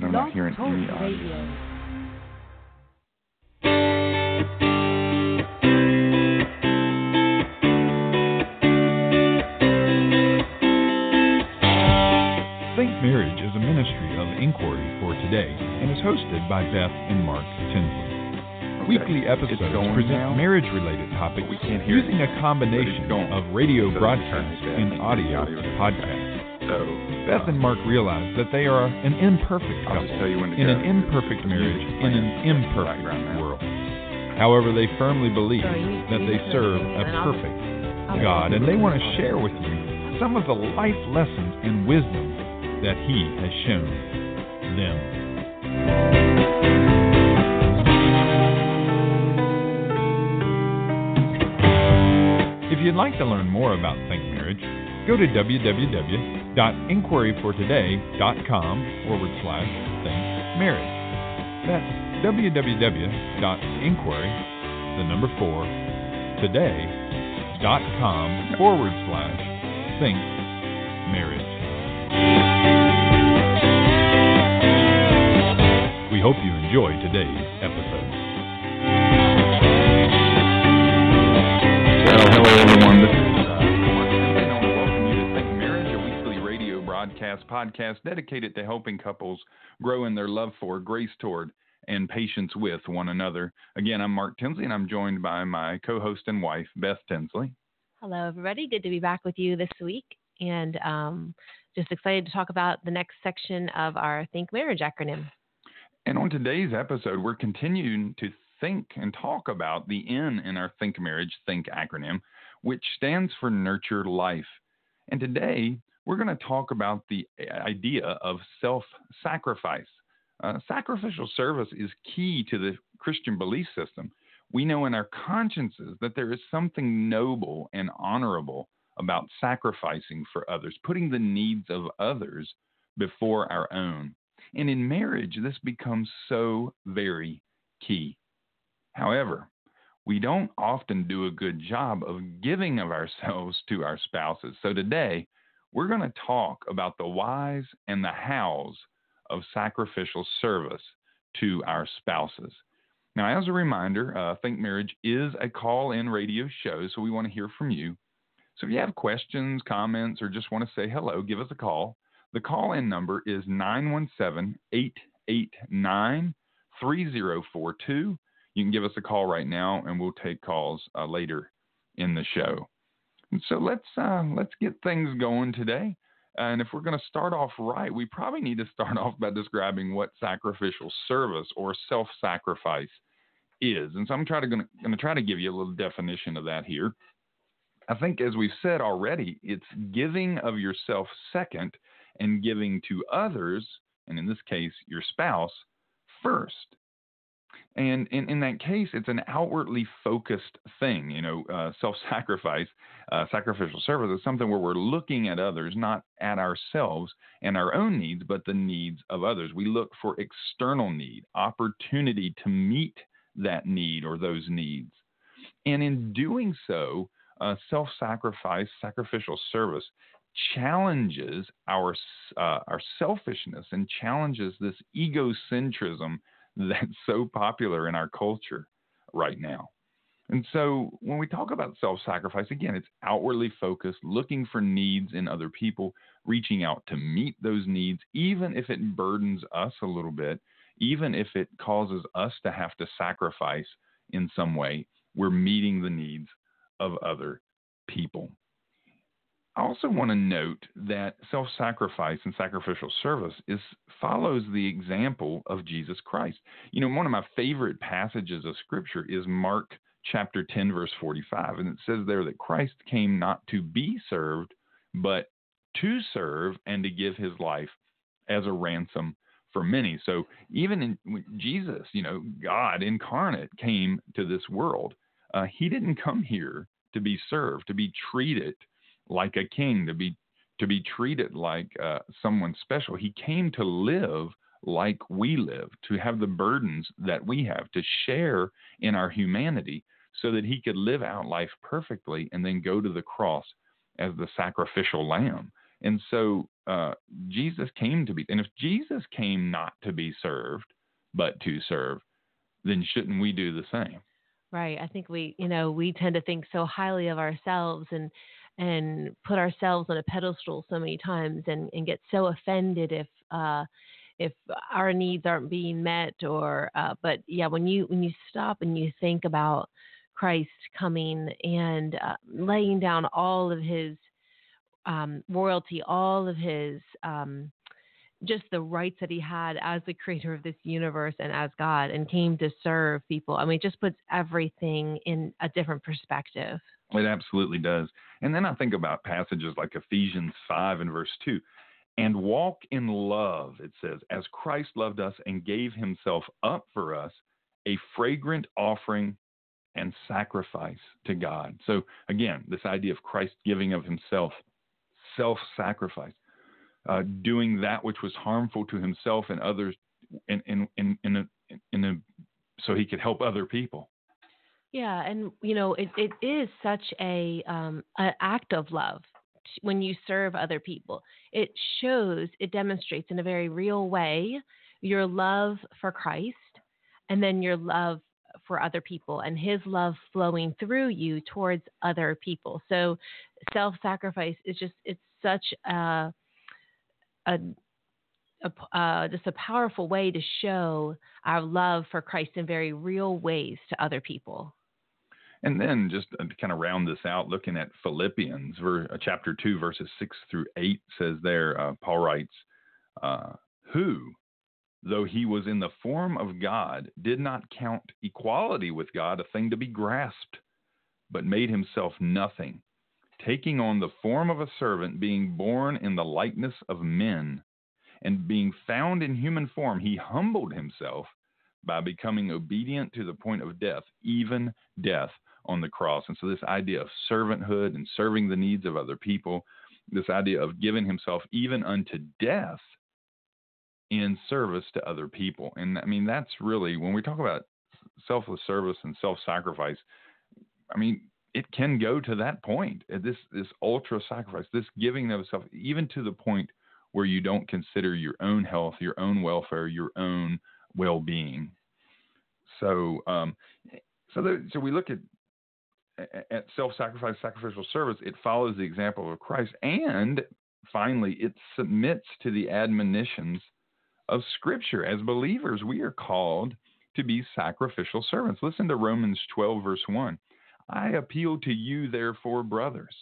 but I'm not hearing any audio. Think Marriage is a ministry of inquiry for today and is hosted by Beth and Mark Tinsley. Okay. Weekly episodes It's going present now, marriage related topics but we can't using a combination but it's going. of radio So broadcast you turn it and audio the audio podcast. So Beth and Mark realize that they are an imperfect I'll couple just tell you when to in go. an imperfect The marriage in an playing in the imperfect world. However, they firmly believe So you- that you they serve a and I'll- perfect I'll- God, and they want to share with you some of the life lessons and wisdom that He has shown them. If you'd like to learn more about Think Marriage, go to www.inquiryfortoday.com forward slash Think Marriage. That's www.inquiry, the number four, today.com forward slash Think Marriage. We hope you enjoy today's episode. Well, hello everyone. This broadcast podcast dedicated to helping couples grow in their love for, grace toward, and patience with one another. Again, I'm Mark Tinsley, and I'm joined by my co-host and wife, Beth Tinsley. Hello, everybody. Good to be back with you this week. And um, just excited to talk about the next section of our Think Marriage acronym. And on today's episode, we're continuing to think and talk about the N in our Think Marriage Think acronym, which stands for Nurture Life. And today, we're going to talk about the idea of self sacrifice. Uh, sacrificial service is key to the Christian belief system. We know in our consciences that there is something noble and honorable about sacrificing for others, putting the needs of others before our own. And in marriage, this becomes so very key. However, we don't often do a good job of giving of ourselves to our spouses. So today, we're going to talk about the whys and the hows of sacrificial service to our spouses. Now, as a reminder, uh, Think Marriage is a call in radio show, so we want to hear from you. So if you have questions, comments, or just want to say hello, give us a call. The call in number is 917 889 3042. You can give us a call right now, and we'll take calls uh, later in the show. And so let's uh, let's get things going today. And if we're going to start off right, we probably need to start off by describing what sacrificial service or self-sacrifice is. And so I'm trying to going to try to give you a little definition of that here. I think, as we've said already, it's giving of yourself second and giving to others, and in this case, your spouse, first. And in, in that case, it's an outwardly focused thing. You know, uh, self sacrifice, uh, sacrificial service is something where we're looking at others, not at ourselves and our own needs, but the needs of others. We look for external need, opportunity to meet that need or those needs. And in doing so, uh, self sacrifice, sacrificial service challenges our uh, our selfishness and challenges this egocentrism that's so popular in our culture right now. And so when we talk about self sacrifice, again, it's outwardly focused, looking for needs in other people, reaching out to meet those needs, even if it burdens us a little bit, even if it causes us to have to sacrifice in some way, we're meeting the needs of other people. I also want to note that self-sacrifice and sacrificial service is follows the example of Jesus Christ. You know, one of my favorite passages of scripture is Mark chapter 10 verse 45 and it says there that Christ came not to be served but to serve and to give his life as a ransom for many. So even in Jesus, you know, God incarnate came to this world. Uh, he didn't come here to be served, to be treated like a king, to be to be treated like uh, someone special. He came to live like we live, to have the burdens that we have, to share in our humanity, so that he could live out life perfectly and then go to the cross as the sacrificial lamb And so uh, Jesus came to be, and if Jesus came not to be served, but to serve, then shouldn't we do the same? Right. I think we, you know, we tend to think so highly of ourselves and and put ourselves on a pedestal so many times and, and get so offended if uh if our needs aren't being met or uh but yeah when you when you stop and you think about Christ coming and uh, laying down all of his um, royalty, all of his um, just the rights that he had as the creator of this universe and as God and came to serve people. I mean, it just puts everything in a different perspective. It absolutely does. And then I think about passages like Ephesians 5 and verse 2. And walk in love, it says, as Christ loved us and gave himself up for us, a fragrant offering and sacrifice to God. So again, this idea of Christ giving of himself, self sacrifice uh, doing that which was harmful to himself and others in, in, in, in, a, in a, so he could help other people. Yeah, and you know it, it is such a um, an act of love when you serve other people. It shows, it demonstrates in a very real way your love for Christ, and then your love for other people, and His love flowing through you towards other people. So, self-sacrifice is just it's such a, a uh, just a powerful way to show our love for Christ in very real ways to other people. And then just to kind of round this out, looking at Philippians, uh, chapter 2, verses 6 through 8 says there, uh, Paul writes, uh, Who, though he was in the form of God, did not count equality with God a thing to be grasped, but made himself nothing, taking on the form of a servant, being born in the likeness of men, and being found in human form, he humbled himself by becoming obedient to the point of death, even death on the cross. And so, this idea of servanthood and serving the needs of other people, this idea of giving himself even unto death in service to other people. And I mean, that's really when we talk about selfless service and self sacrifice, I mean, it can go to that point. Uh, this this ultra sacrifice, this giving of self, even to the point where you don't consider your own health, your own welfare, your own well being. So um, so the, so we look at at self-sacrifice, sacrificial service. It follows the example of Christ, and finally, it submits to the admonitions of Scripture. As believers, we are called to be sacrificial servants. Listen to Romans 12, verse 1. I appeal to you, therefore, brothers,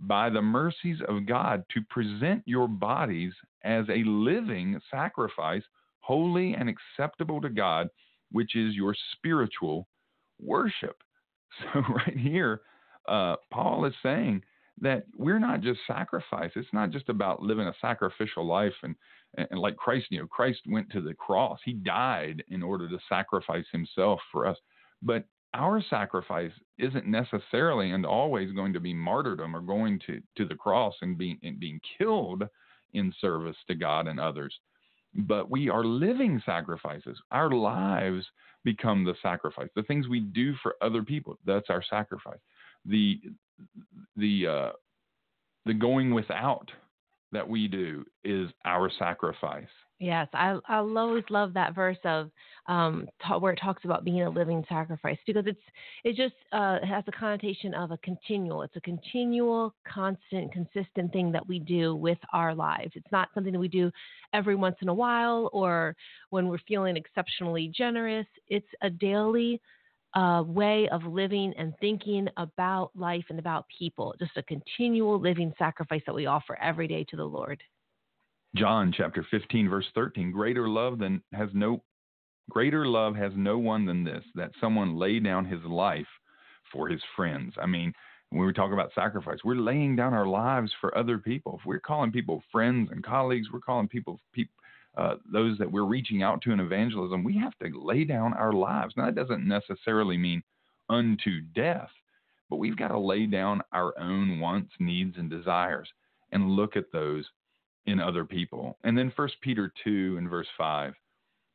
by the mercies of God, to present your bodies as a living sacrifice, holy and acceptable to God, which is your spiritual worship. So, right here, uh, Paul is saying that we're not just sacrifice. It's not just about living a sacrificial life and, and like Christ, you know, Christ went to the cross. He died in order to sacrifice himself for us. But our sacrifice isn't necessarily and always going to be martyrdom or going to, to the cross and being and being killed in service to God and others. But we are living sacrifices. Our lives become the sacrifice. The things we do for other people, that's our sacrifice. The the uh, the going without that we do is our sacrifice. Yes, I I always love that verse of um, ta- where it talks about being a living sacrifice because it's it just uh, has a connotation of a continual. It's a continual, constant, consistent thing that we do with our lives. It's not something that we do every once in a while or when we're feeling exceptionally generous. It's a daily uh, way of living and thinking about life and about people. Just a continual living sacrifice that we offer every day to the Lord. John chapter 15 verse 13 greater love than has no greater love has no one than this that someone lay down his life for his friends. I mean, when we talk about sacrifice, we're laying down our lives for other people. If we're calling people friends and colleagues, we're calling people, people uh, those that we're reaching out to in evangelism, we have to lay down our lives. Now, that doesn't necessarily mean unto death, but we've got to lay down our own wants, needs, and desires and look at those in other people. And then First Peter 2 and verse 5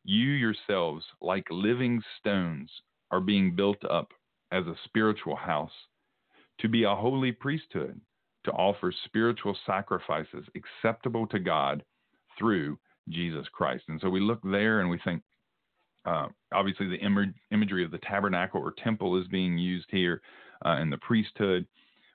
you yourselves, like living stones, are being built up as a spiritual house to be a holy priesthood, to offer spiritual sacrifices acceptable to God through Jesus Christ. And so we look there and we think, uh, obviously, the Im- imagery of the tabernacle or temple is being used here uh, in the priesthood.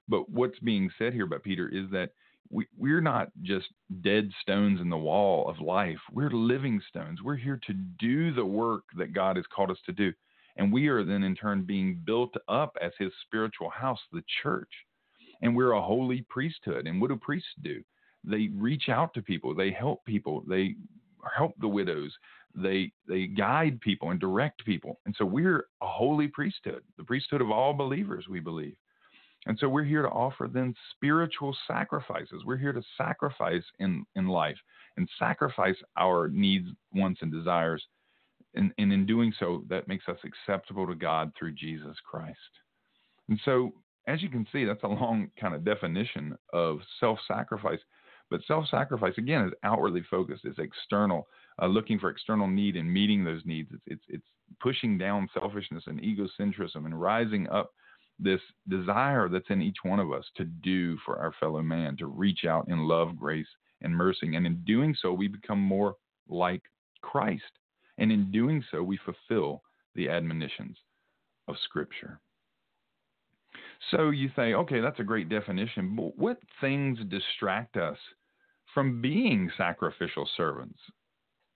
But what's being said here by Peter is that we, we're not just dead stones in the wall of life. We're living stones. We're here to do the work that God has called us to do. And we are then in turn being built up as his spiritual house, the church. And we're a holy priesthood. And what do priests do? They reach out to people, they help people, they help the widows, they they guide people and direct people. And so we're a holy priesthood, the priesthood of all believers, we believe. And so we're here to offer then spiritual sacrifices. We're here to sacrifice in, in life and sacrifice our needs, wants, and desires. And, and in doing so, that makes us acceptable to God through Jesus Christ. And so, as you can see, that's a long kind of definition of self sacrifice. But self sacrifice, again, is outwardly focused, it's external, uh, looking for external need and meeting those needs. It's, it's, it's pushing down selfishness and egocentrism and rising up this desire that's in each one of us to do for our fellow man, to reach out in love, grace, and mercy. And in doing so, we become more like Christ. And in doing so, we fulfill the admonitions of Scripture. So you say, okay, that's a great definition, but what things distract us from being sacrificial servants?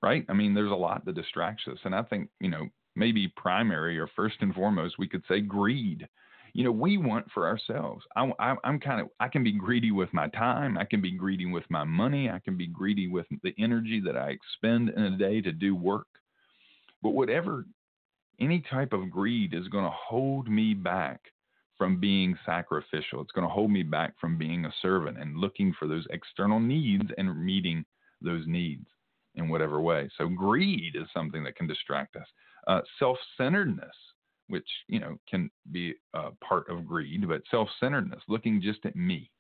Right? I mean, there's a lot that distracts us. And I think, you know, maybe primary or first and foremost, we could say greed you know, we want for ourselves. I, I'm kind of, I can be greedy with my time. I can be greedy with my money. I can be greedy with the energy that I expend in a day to do work. But whatever, any type of greed is going to hold me back from being sacrificial. It's going to hold me back from being a servant and looking for those external needs and meeting those needs in whatever way. So greed is something that can distract us. Uh, self-centeredness which you know can be a part of greed, but self-centeredness, looking just at me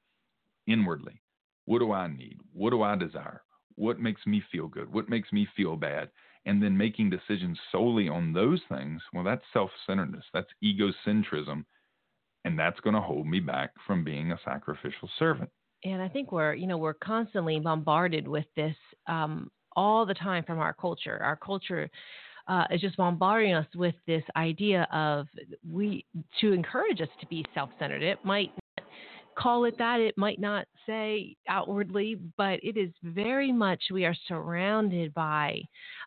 inwardly. What do I need? What do I desire? What makes me feel good? What makes me feel bad? And then making decisions solely on those things. Well, that's self-centeredness. That's egocentrism, and that's going to hold me back from being a sacrificial servant. And I think we're, you know, we're constantly bombarded with this um, all the time from our culture. Our culture uh, is just bombarding us with this idea of we to encourage us to be self-centered. It might call it that. It might not say outwardly, but it is very much we are surrounded by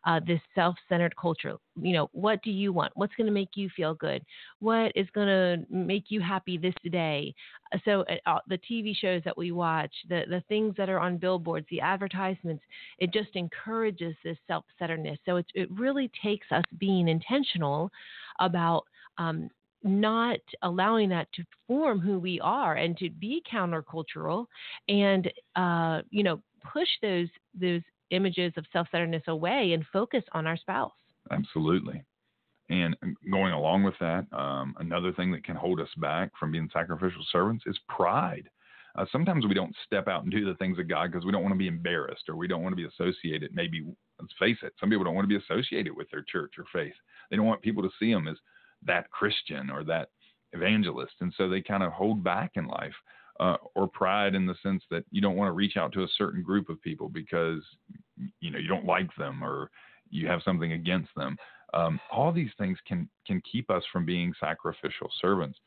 uh, this self centered culture. You know, what do you want? What's going to make you feel good? What is going to make you happy this day? Uh, so, uh, uh, the TV shows that we watch, the, the things that are on billboards, the advertisements, it just encourages this self centeredness. So, it, it really takes us being intentional about um, not allowing that to form who we are and to be countercultural and uh, you know push those those images of self-centeredness away and focus on our spouse absolutely and going along with that um, another thing that can hold us back from being sacrificial servants is pride uh, sometimes we don't step out and do the things of God because we don't want to be embarrassed or we don't want to be associated. Maybe, let's face it, some people don't want to be associated with their church or faith. They don't want people to see them as that Christian or that evangelist. And so they kind of hold back in life. Uh, or pride in the sense that you don't want to reach out to a certain group of people because you know you don't like them or you have something against them. Um, all these things can can keep us from being sacrificial servants.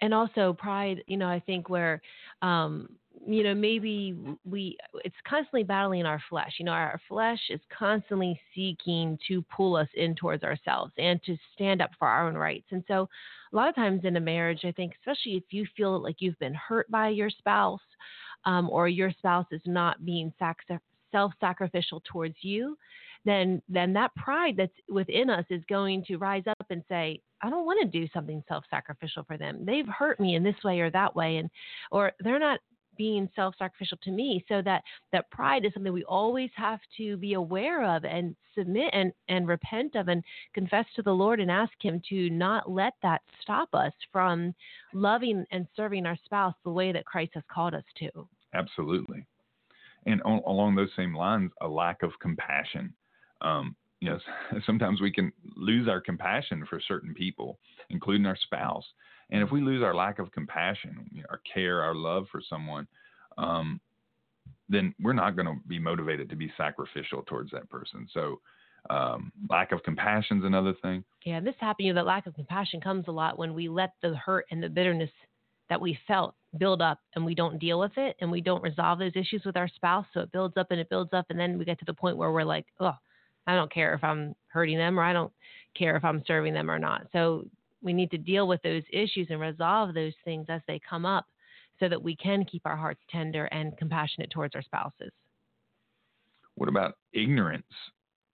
And also pride, you know, I think where um, you know maybe we it's constantly battling our flesh you know our flesh is constantly seeking to pull us in towards ourselves and to stand up for our own rights and so a lot of times in a marriage i think especially if you feel like you've been hurt by your spouse um, or your spouse is not being sac- self-sacrificial towards you then then that pride that's within us is going to rise up and say I don't want to do something self-sacrificial for them. They've hurt me in this way or that way and or they're not being self-sacrificial to me so that that pride is something we always have to be aware of and submit and and repent of and confess to the lord and ask him to not let that stop us from loving and serving our spouse the way that christ has called us to. Absolutely. And on, along those same lines a lack of compassion. Um, you know sometimes we can lose our compassion for certain people including our spouse And if we lose our lack of compassion, our care, our love for someone, um, then we're not going to be motivated to be sacrificial towards that person. So, um, lack of compassion is another thing. Yeah, this happening. That lack of compassion comes a lot when we let the hurt and the bitterness that we felt build up and we don't deal with it and we don't resolve those issues with our spouse. So it builds up and it builds up. And then we get to the point where we're like, oh, I don't care if I'm hurting them or I don't care if I'm serving them or not. So we need to deal with those issues and resolve those things as they come up so that we can keep our hearts tender and compassionate towards our spouses. What about ignorance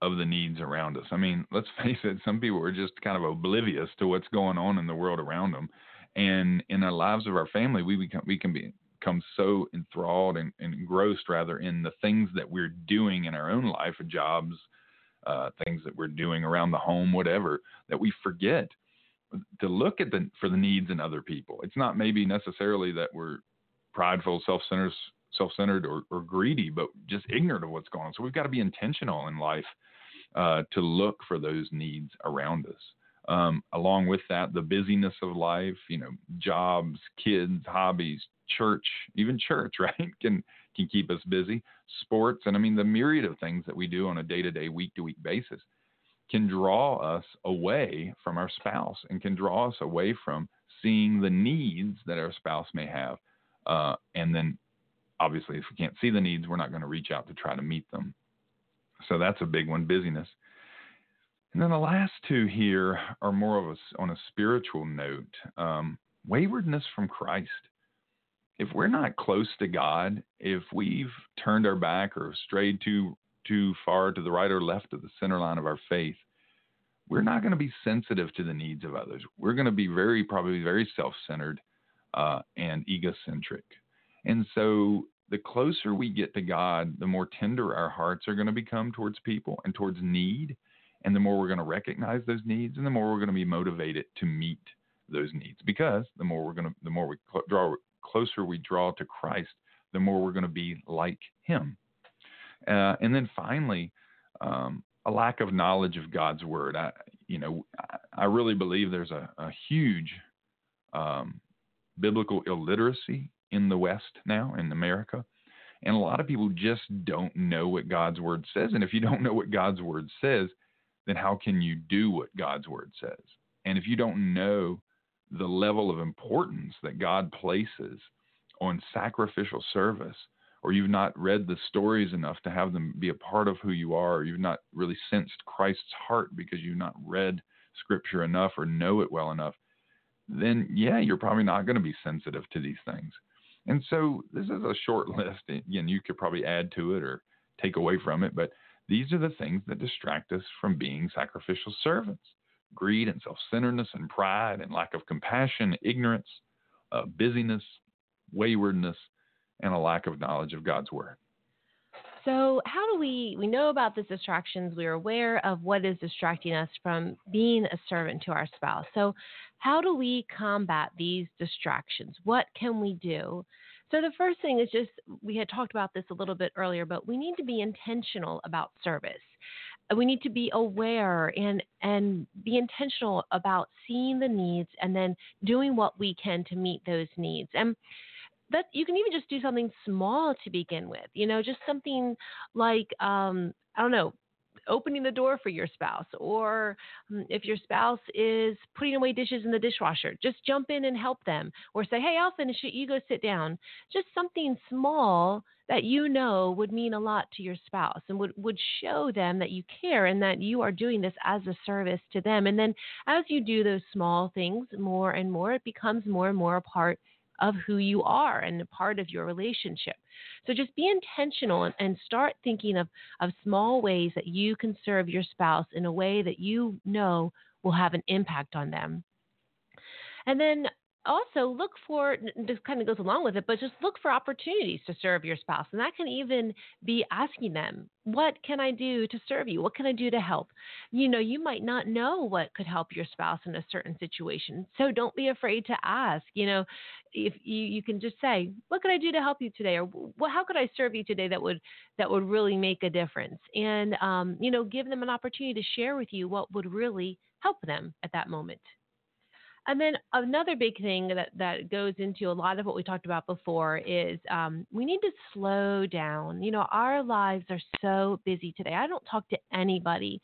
of the needs around us? I mean, let's face it, some people are just kind of oblivious to what's going on in the world around them. And in the lives of our family, we become we can be, become so enthralled and, and engrossed rather in the things that we're doing in our own life, jobs, uh, things that we're doing around the home, whatever, that we forget to look at the for the needs in other people. It's not maybe necessarily that we're prideful, self-centered, self-centered or, or greedy, but just ignorant of what's going on. So we've got to be intentional in life uh, to look for those needs around us. Um, along with that, the busyness of life, you know, jobs, kids, hobbies, church, even church, right, can can keep us busy. Sports, and I mean the myriad of things that we do on a day-to-day, week-to-week basis can draw us away from our spouse and can draw us away from seeing the needs that our spouse may have. Uh, and then, obviously, if we can't see the needs, we're not going to reach out to try to meet them. So that's a big one busyness. And then the last two here are more of a, on a spiritual note um, waywardness from Christ. If we're not close to God, if we've turned our back or strayed too too far to the right or left of the center line of our faith, we're not going to be sensitive to the needs of others. We're going to be very, probably very self centered uh, and egocentric. And so the closer we get to God, the more tender our hearts are going to become towards people and towards need. And the more we're going to recognize those needs and the more we're going to be motivated to meet those needs because the more we're going to, the more we cl- draw closer we draw to Christ, the more we're going to be like Him. Uh, and then finally, um, a lack of knowledge of God's word. I, you know, I really believe there's a, a huge um, biblical illiteracy in the West now, in America. And a lot of people just don't know what God's word says. And if you don't know what God's word says, then how can you do what God's word says? And if you don't know the level of importance that God places on sacrificial service, or you've not read the stories enough to have them be a part of who you are, or you've not really sensed Christ's heart because you've not read scripture enough or know it well enough, then yeah, you're probably not going to be sensitive to these things. And so this is a short list. Again, you could probably add to it or take away from it, but these are the things that distract us from being sacrificial servants greed and self centeredness and pride and lack of compassion, ignorance, uh, busyness, waywardness, and a lack of knowledge of God's word. So, how do we we know about these distractions? We're aware of what is distracting us from being a servant to our spouse. So, how do we combat these distractions? What can we do? So, the first thing is just we had talked about this a little bit earlier, but we need to be intentional about service. We need to be aware and and be intentional about seeing the needs and then doing what we can to meet those needs. And that you can even just do something small to begin with. You know, just something like um, I don't know, opening the door for your spouse, or um, if your spouse is putting away dishes in the dishwasher, just jump in and help them, or say, "Hey, I'll finish it. You go sit down." Just something small that you know would mean a lot to your spouse and would, would show them that you care and that you are doing this as a service to them. And then as you do those small things more and more, it becomes more and more a part of who you are and a part of your relationship. So just be intentional and, and, start thinking of, of small ways that you can serve your spouse in a way that you know will have an impact on them. And then also look for this kind of goes along with it but just look for opportunities to serve your spouse and that can even be asking them what can i do to serve you? What can i do to help? You know you might not know what could help your spouse in a certain situation so don't be afraid to ask you know if you, you can just say what could i do to help you today? or well, how could i serve you today that would that would really make a difference? And um, you know give them an opportunity to share with you what would really help them at that moment And then another big thing that, that goes into a lot of what we talked about before is um, we need to slow down. You know, our lives are so busy today. I don't talk to anybody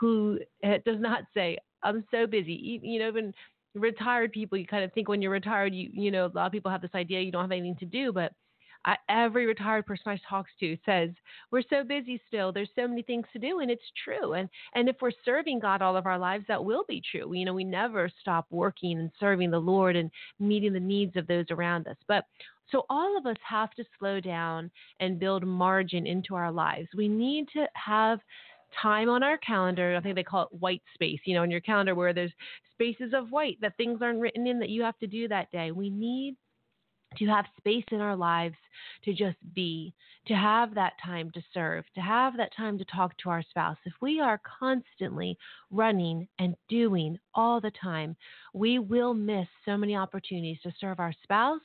who eh, does not say, I'm so busy. You know, even retired people, you kind of think when you're retired, you, you know, a lot of people have this idea you don't have anything to do, but I, every retired person I talk to says we're so busy still. There's so many things to do, and it's true. And and if we're serving God all of our lives, that will be true. You know, we never stop working and serving the Lord and meeting the needs of those around us. But so all of us have to slow down and build margin into our lives. We need to have time on our calendar. I think they call it white space, you know, in your calendar where there's spaces of white that things aren't written in that you have to do that day. We need to have space in our lives to just be, to have that time to serve, to have that time to talk to our spouse. If we are constantly running and doing all the time, we will miss so many opportunities to serve our spouse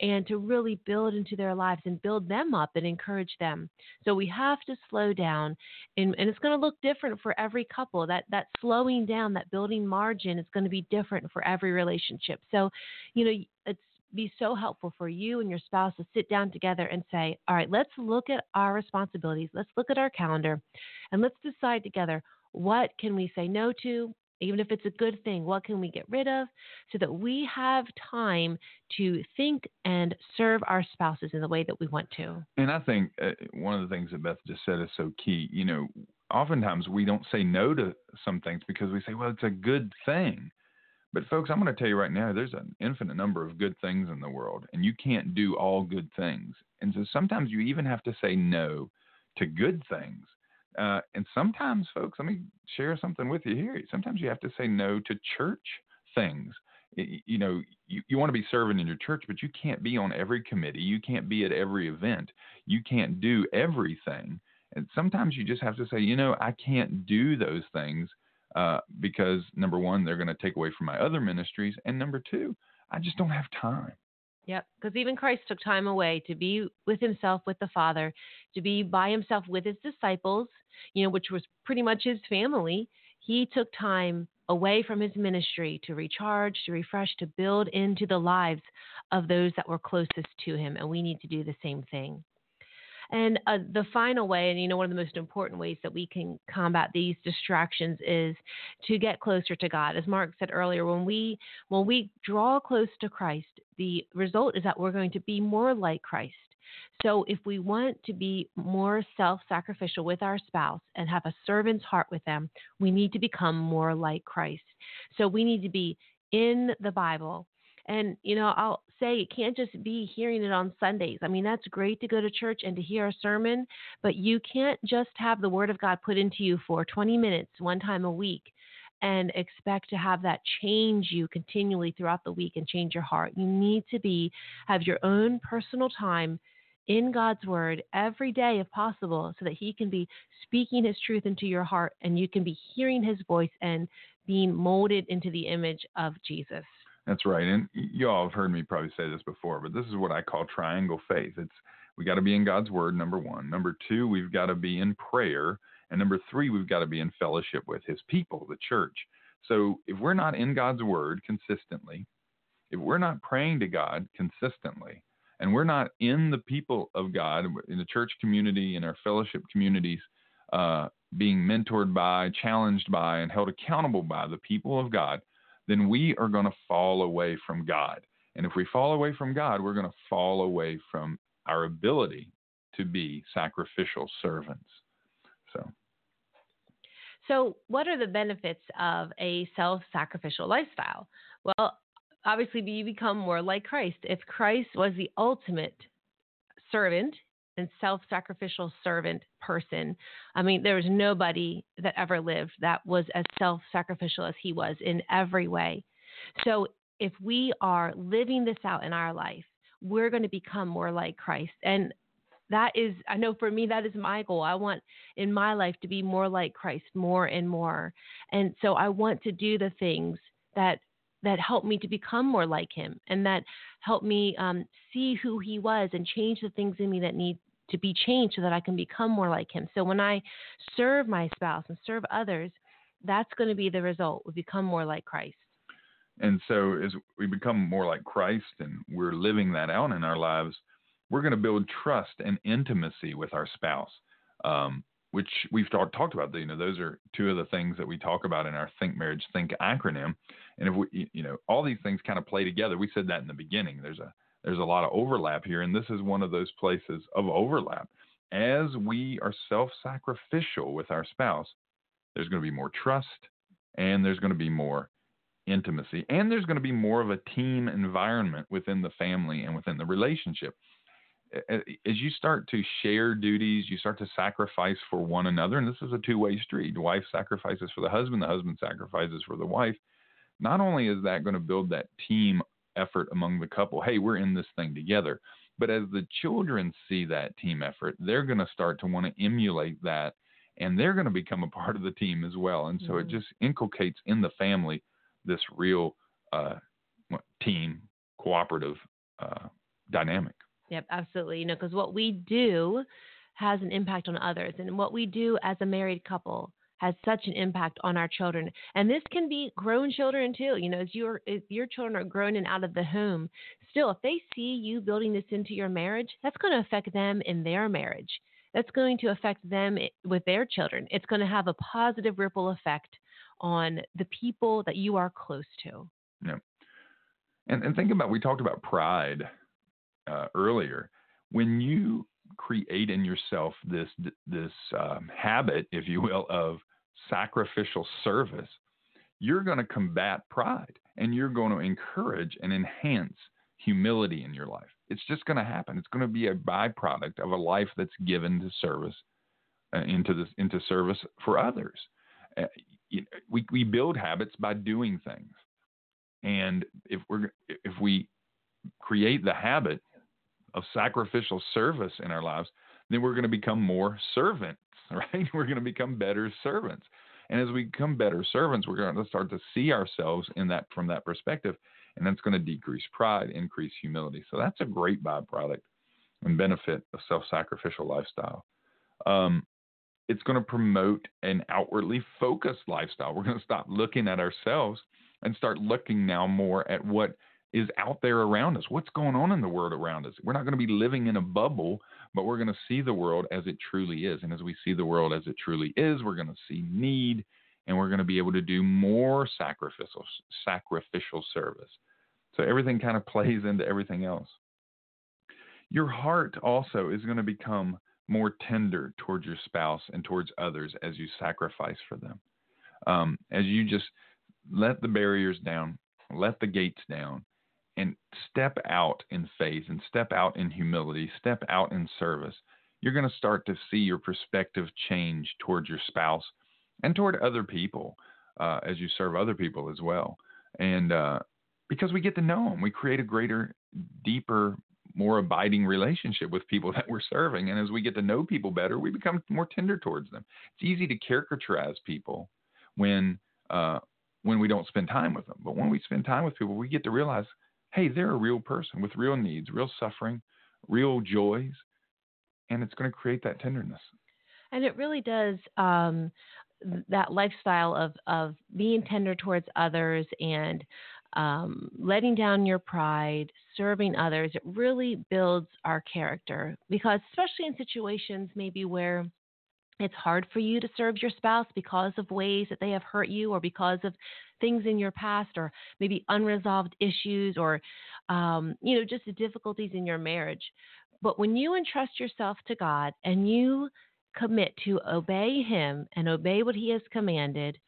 and to really build into their lives and build them up and encourage them. So we have to slow down and, and it's going to look different for every couple. That that slowing down, that building margin is going to be different for every relationship. So, you know, it's be so helpful for you and your spouse to sit down together and say, all right, let's look at our responsibilities, let's look at our calendar, and let's decide together what can we say no to, even if it's a good thing, what can we get rid of so that we have time to think and serve our spouses in the way that we want to. And I think uh, one of the things that Beth just said is so key. You know, oftentimes we don't say no to some things because we say, well, it's a good thing. But folks, I'm going to tell you right now, there's an infinite number of good things in the world, and you can't do all good things. And so sometimes you even have to say no to good things. Uh, and sometimes, folks, let me share something with you here. Sometimes you have to say no to church things. You know, you, you want to be serving in your church, but you can't be on every committee. You can't be at every event. You can't do everything. And sometimes you just have to say, you know, I can't do those things uh, because number one, they're going to take away from my other ministries, and number two, I just don't have time. Yep, because even Christ took time away to be with himself, with the Father, to be by himself with his disciples, you know, which was pretty much his family. He took time away from his ministry to recharge, to refresh, to build into the lives of those that were closest to him. And we need to do the same thing. And uh, the final way, and you know, one of the most important ways that we can combat these distractions is to get closer to God. As Mark said earlier, when we when we draw close to Christ, the result is that we're going to be more like Christ. So, if we want to be more self sacrificial with our spouse and have a servant's heart with them, we need to become more like Christ. So, we need to be in the Bible. And, you know, I'll say it can't just be hearing it on Sundays. I mean, that's great to go to church and to hear a sermon, but you can't just have the Word of God put into you for 20 minutes one time a week and expect to have that change you continually throughout the week and change your heart. You need to be have your own personal time in God's word every day if possible so that he can be speaking his truth into your heart and you can be hearing his voice and being molded into the image of Jesus. That's right. And you all have heard me probably say this before, but this is what I call triangle faith. It's we got to be in God's word, number one. Number two, we've got to be in prayer. And number three, we've got to be in fellowship with his people, the church. So if we're not in God's word consistently, if we're not praying to God consistently, and we're not in the people of God, in the church community, in our fellowship communities, uh, being mentored by, challenged by, and held accountable by the people of God, then we are going to fall away from God. And if we fall away from God, we're going to fall away from our ability to be sacrificial servants. So, so what are the benefits of a self-sacrificial lifestyle? Well, obviously you become more like Christ. If Christ was the ultimate servant, and self sacrificial servant person. I mean, there was nobody that ever lived that was as self sacrificial as he was in every way. So if we are living this out in our life, we're going to become more like Christ. And that is, I know for me, that is my goal. I want in my life to be more like Christ more and more. And so I want to do the things that that help me to become more like him and that help me um, see who he was and change the things in me that need to be changed so that I can become more like him. So when I serve my spouse and serve others, that's going to be the result. We become more like Christ. And so as we become more like Christ and we're living that out in our lives, we're going to build trust and intimacy with our spouse, um, which we've talk, talked about. You know, those are two of the things that we talk about in our Think Marriage Think acronym. And if we, you know, all these things kind of play together. We said that in the beginning. There's a there's a lot of overlap here, and this is one of those places of overlap. As we are self-sacrificial with our spouse, there's going to be more trust, and there's going to be more intimacy, and there's going to be more of a team environment within the family and within the relationship. As you start to share duties, you start to sacrifice for one another, and this is a two way street. The wife sacrifices for the husband, the husband sacrifices for the wife. Not only is that going to build that team effort among the couple, hey, we're in this thing together, but as the children see that team effort, they're going to start to want to emulate that and they're going to become a part of the team as well. And so mm-hmm. it just inculcates in the family this real uh, team cooperative uh, dynamic. Yep, absolutely. You know, because what we do has an impact on others, and what we do as a married couple has such an impact on our children. And this can be grown children too. You know, as your your children are grown and out of the home, still, if they see you building this into your marriage, that's going to affect them in their marriage. That's going to affect them with their children. It's going to have a positive ripple effect on the people that you are close to. Yeah. And, and think about, we talked about pride uh, earlier. When you create in yourself this, this um, habit, if you will, of sacrificial service, you're going to combat pride and you're going to encourage and enhance humility in your life. It's just going to happen. It's going to be a byproduct of a life that's given to service uh, into this into service for others. Uh, we we build habits by doing things, and if we're if we create the habit of sacrificial service in our lives, then we're going to become more servants, right? We're going to become better servants. And as we become better servants, we're going to start to see ourselves in that from that perspective, and that's going to decrease pride, increase humility. So that's a great byproduct and benefit of self-sacrificial lifestyle. Um, it's going to promote an outwardly focused lifestyle. We're going to stop looking at ourselves and start looking now more at what is out there around us. What's going on in the world around us? We're not going to be living in a bubble, but we're going to see the world as it truly is. And as we see the world as it truly is, we're going to see need and we're going to be able to do more sacrificial sacrificial service. So everything kind of plays into everything else. Your heart also is going to become more tender towards your spouse and towards others as you sacrifice for them. Um, as you just let the barriers down, let the gates down, and step out in faith and step out in humility, step out in service, you're going to start to see your perspective change towards your spouse and toward other people uh, as you serve other people as well. And uh, because we get to know them, we create a greater, deeper, more abiding relationship with people that we're serving. And as we get to know people better, we become more tender towards them. It's easy to caricaturize people when uh, when we don't spend time with them. But when we spend time with people, we get to realize hey, they're a real person with real needs, real suffering, real joys, and it's going to create that tenderness. And it really does. Um, that lifestyle of of being tender towards others and um, letting down your pride, serving others, it really builds our character. Because especially in situations maybe where it's hard for you to serve your spouse because of ways that they have hurt you or because of things in your past or maybe unresolved issues or um, you know just the difficulties in your marriage. But when you entrust yourself to god and you commit to obey him and obey what he has commanded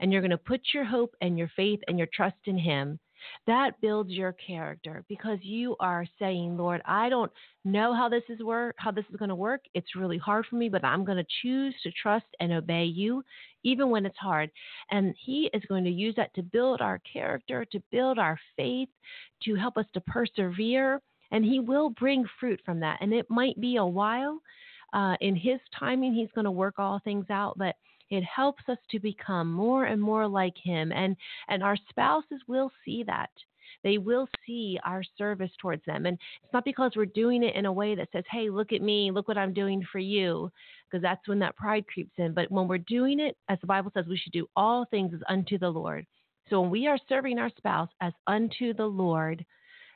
and you're going to put your hope and your faith and your trust in him that builds your character because you are saying, Lord, I don't know how this is work how this is going to work. It's really hard for me, but I'm going to choose to trust and obey you even when it's hard. And he is going to use that to build our character, to build our faith, to help us to persevere, and he will bring fruit from that. And it might be a while. Uh, in his timing, he's going to work all things out, but it helps us to become more and more like him and and our spouses will see that. They will see our service towards them and it's not because we're doing it in a way that says hey look at me look what i'm doing for you because that's when that pride creeps in. But when we're doing it as the bible says we should do all things as unto the lord. So when we are serving our spouse as unto the Lord,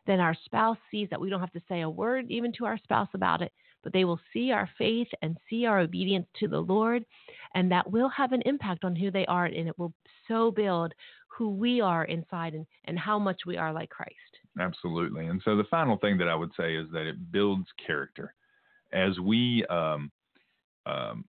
then our spouse sees that we don't have to say a word even to our spouse about it, but they will see our faith and see our obedience to the Lord, and that will have an impact on who they are, and it will so build who we are inside and, and how much we are like Christ. Absolutely. And so the final thing that I would say is that it builds character. As we um, um,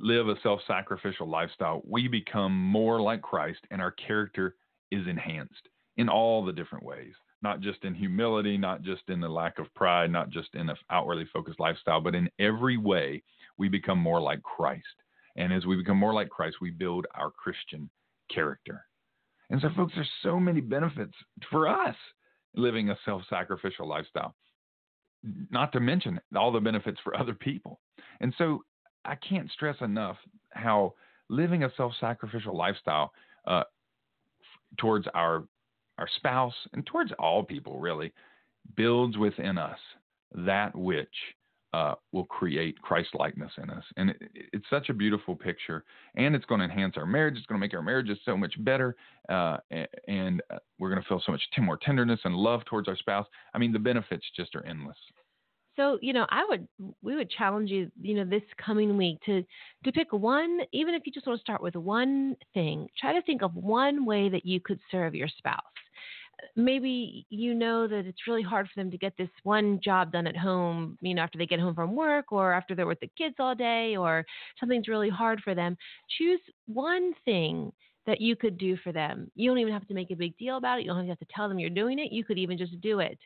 live a self sacrificial lifestyle, we become more like Christ and our character is enhanced in all the different ways, not just in humility, not just in the lack of pride, not just in an outwardly focused lifestyle, but in every way we become more like Christ. And as we become more like Christ, we build our Christian character. And so, folks, there's so many benefits for us living a self sacrificial lifestyle, not to mention all the benefits for other people. And so, I can't stress enough how living a self sacrificial lifestyle uh, towards our our spouse and towards all people really builds within us that which uh, will create Christ likeness in us. And it, it's such a beautiful picture. And it's going to enhance our marriage. It's going to make our marriages so much better. Uh, and uh, we're going to feel so much more tenderness and love towards our spouse. I mean, the benefits just are endless. So, you know, I would we would challenge you, you know, this coming week to to pick one, even if you just want to start with one thing, try to think of one way that you could serve your spouse maybe you know that it's really hard for them to get this one job done at home, you know, after they get home from work or after they're with the kids all day or something's really hard for them. Choose one thing that you could do for them. You don't even have to make a big deal about it. You don't have to tell them you're doing it. You could even just do it.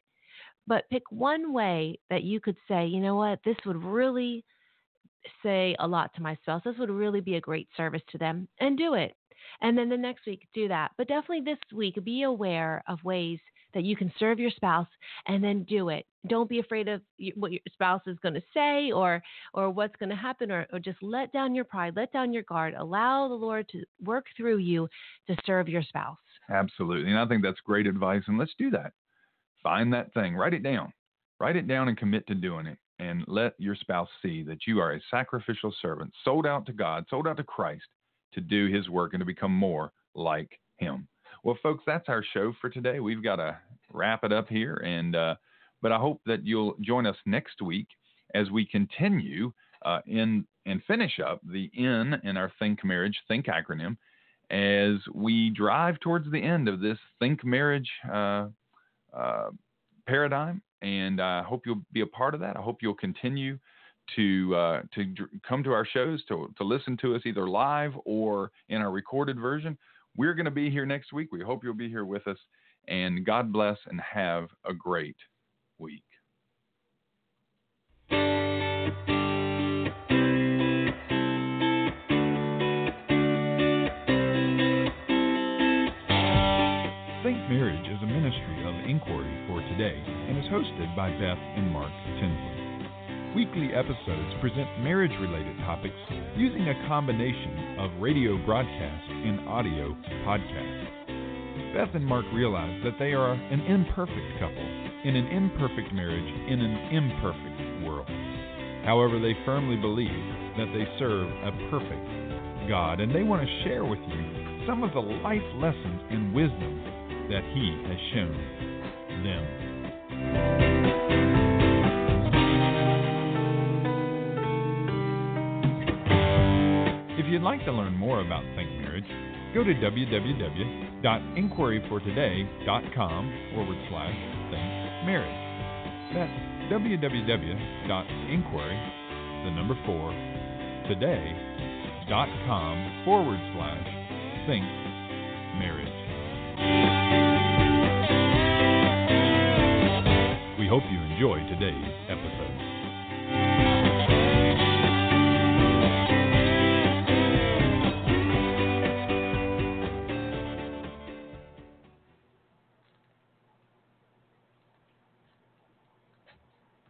But pick one way that you could say, you know what, this would really say a lot to my spouse. This would really be a great service to them and do it. And then the next week, do that. But definitely this week, be aware of ways that you can serve your spouse and then do it. Don't be afraid of what your spouse is going to say or or what's going to happen or, or just let down your pride, let down your guard. Allow the Lord to work through you to serve your spouse. Absolutely. And I think that's great advice. And let's do that. Find that thing, write it down. Write it down and commit to doing it. And let your spouse see that you are a sacrificial servant, sold out to God, sold out to Christ, to do his work and to become more like him. Well, folks, that's our show for today. We've got to wrap it up here, and uh, but I hope that you'll join us next week as we continue uh, in and finish up the N in our Think Marriage Think acronym as we drive towards the end of this Think Marriage uh, uh paradigm. And I hope you'll be a part of that. I hope you'll continue to uh, to come to our shows to to listen to us either live or in our recorded version. We're going to be here next week. We hope you'll be here with us. And God bless and have a great week. Inquiry for today and is hosted by Beth and Mark Tinsley. Weekly episodes present marriage related topics using a combination of radio broadcast and audio podcast. Beth and Mark realize that they are an imperfect couple in an imperfect marriage in an imperfect world. However, they firmly believe that they serve a perfect God and they want to share with you some of the life lessons and wisdom that He has shown them. If you'd like to learn more about Think Marriage, go to www.inquiryfortoday.com forward slash think marriage. That's www.inquiry, the number four, today.com forward slash think marriage. Hope you enjoy today's episode.